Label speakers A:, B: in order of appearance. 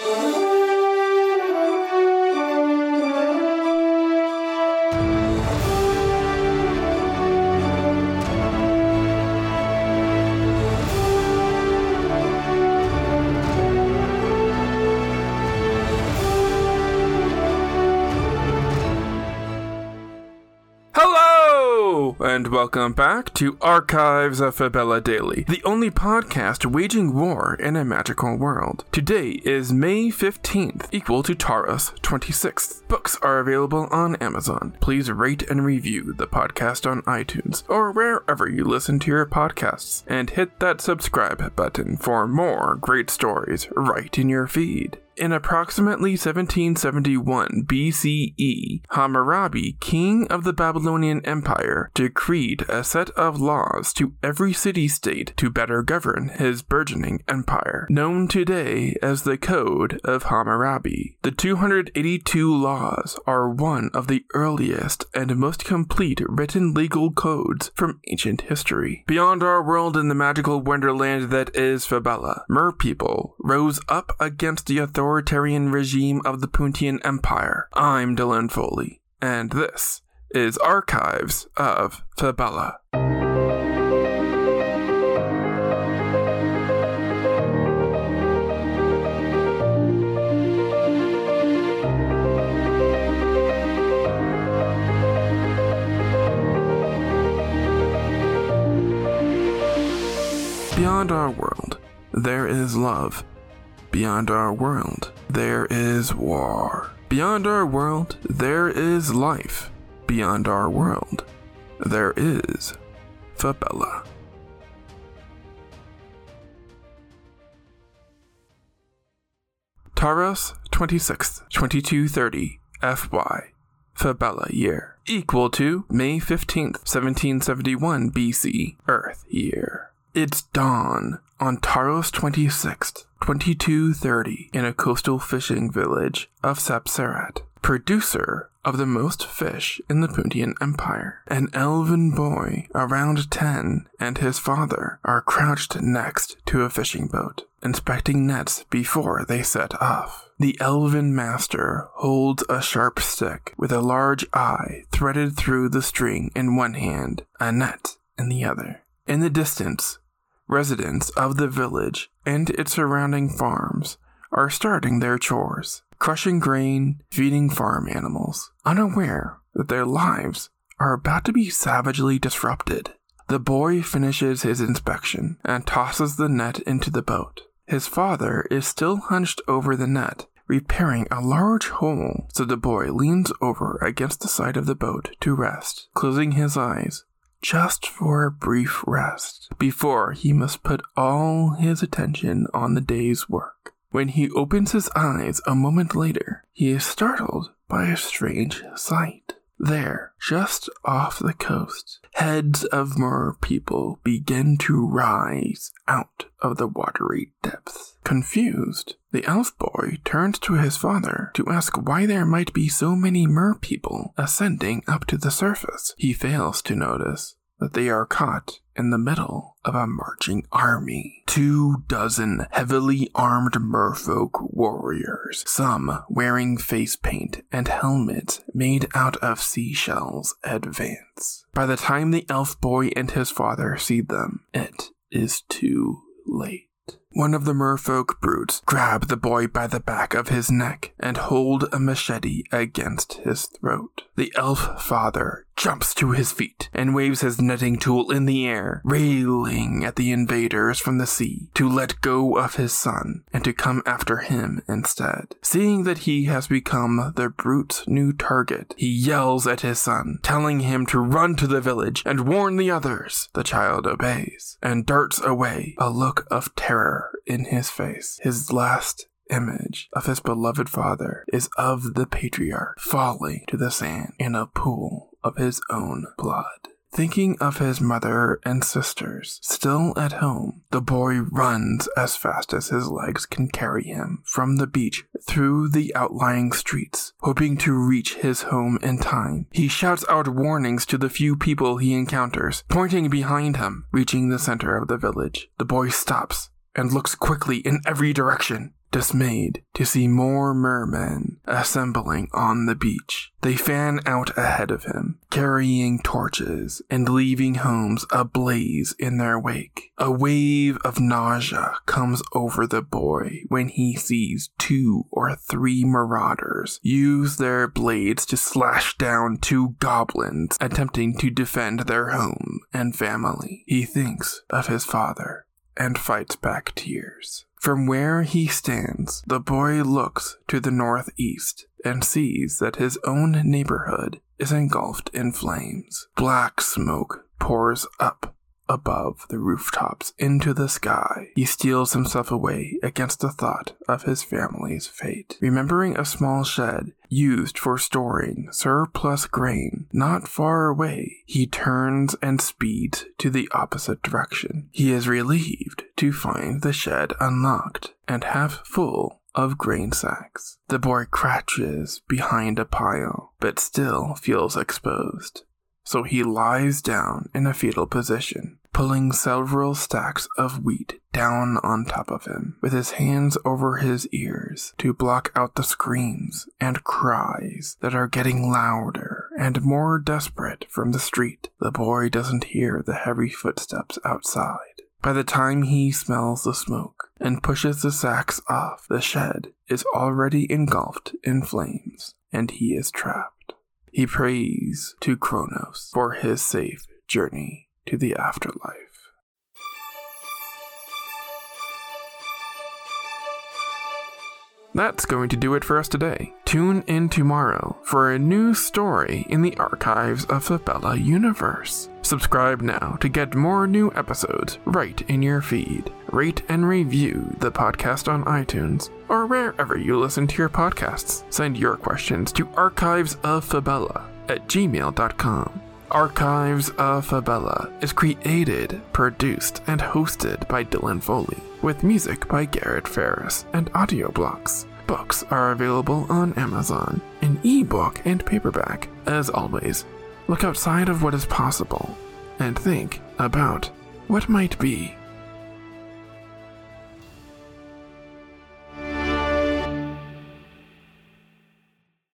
A: Hello, and welcome back to Archives of Fabella Daily, the only podcast waging war in a magical world. Today is May 15th, equal to Taurus 26th. Books are available on Amazon. Please rate and review the podcast on iTunes or wherever you listen to your podcasts, and hit that subscribe button for more great stories right in your feed. In approximately 1771 BCE, Hammurabi, king of the Babylonian Empire, decreed a set of laws to every city state to better govern his burgeoning empire, known today as the Code of Hammurabi. The 282 laws are one of the earliest and most complete written legal codes from ancient history. Beyond our world in the magical wonderland that is Fabella, Mer people rose up against the authoritarian regime of the Puntian Empire. I'm Dylan Foley, and this is Archives of Fabella. Beyond our world, there is love. Beyond our world, there is war. Beyond our world, there is life. Beyond our world, there is Fabella. Taurus 26th, 2230 FY. Fabella year. Equal to May 15th, 1771 BC, Earth year. It's dawn on Taurus 26th, 2230, in a coastal fishing village of Sapsarat, producer of the most fish in the Puntian Empire. An elven boy around 10 and his father are crouched next to a fishing boat, inspecting nets before they set off. The elven master holds a sharp stick with a large eye threaded through the string in one hand, a net in the other. In the distance, residents of the village and its surrounding farms are starting their chores, crushing grain, feeding farm animals, unaware that their lives are about to be savagely disrupted. The boy finishes his inspection and tosses the net into the boat. His father is still hunched over the net, repairing a large hole, so the boy leans over against the side of the boat to rest, closing his eyes just for a brief rest before he must put all his attention on the day's work. When he opens his eyes a moment later, he is startled by a strange sight. There, just off the coast, heads of mer people begin to rise out of the watery depths. Confused, the elf boy turns to his father to ask why there might be so many mer people ascending up to the surface. He fails to notice that they are caught in the middle of a marching army. Two dozen heavily armed merfolk warriors, some wearing face paint and helmets made out of seashells, advance. By the time the elf boy and his father see them, it is too late. One of the merfolk brutes grab the boy by the back of his neck and hold a machete against his throat. The elf father jumps to his feet and waves his netting tool in the air, railing at the invaders from the sea to let go of his son and to come after him instead. Seeing that he has become the brute's new target, he yells at his son, telling him to run to the village and warn the others. The child obeys and darts away, a look of terror in his face. His last image of his beloved father is of the patriarch falling to the sand in a pool of his own blood. Thinking of his mother and sisters still at home, the boy runs as fast as his legs can carry him from the beach through the outlying streets, hoping to reach his home in time. He shouts out warnings to the few people he encounters, pointing behind him. Reaching the center of the village, the boy stops and looks quickly in every direction. dismayed to see more mermen assembling on the beach. They fan out ahead of him, carrying torches and leaving homes ablaze in their wake. A wave of nausea comes over the boy when he sees two or three marauders use their blades to slash down two goblins attempting to defend their home and family. He thinks of his father and fights back tears. From where he stands, the boy looks to the northeast and sees that his own neighborhood is engulfed in flames. Black smoke pours up above the rooftops into the sky. He steels himself away against the thought of his family's fate. Remembering a small shed used for storing surplus grain not far away, he turns and speeds to the opposite direction. He is relieved to find the shed unlocked and half full of grain sacks. The boy crouches behind a pile, but still feels exposed so he lies down in a fetal position, pulling several stacks of wheat down on top of him, with his hands over his ears to block out the screams and cries that are getting louder and more desperate from the street. The boy doesn't hear the heavy footsteps outside. By the time he smells the smoke and pushes the sacks off, the shed is already engulfed in flames, and he is trapped. He prays to Kronos for his safe journey to the afterlife. That's going to do it for us today. Tune in tomorrow for a new story in the archives of the Bella universe. Subscribe now to get more new episodes right in your feed. Rate and review the podcast on iTunes or wherever you listen to your podcasts. Send your questions to archivesoffabella at gmail.com. Archives of Fabella is created, produced, and hosted by Dylan Foley, with music by Garrett Ferris and audio blocks. Books are available on Amazon in ebook and paperback. As always, look outside of what is possible and think about what might be.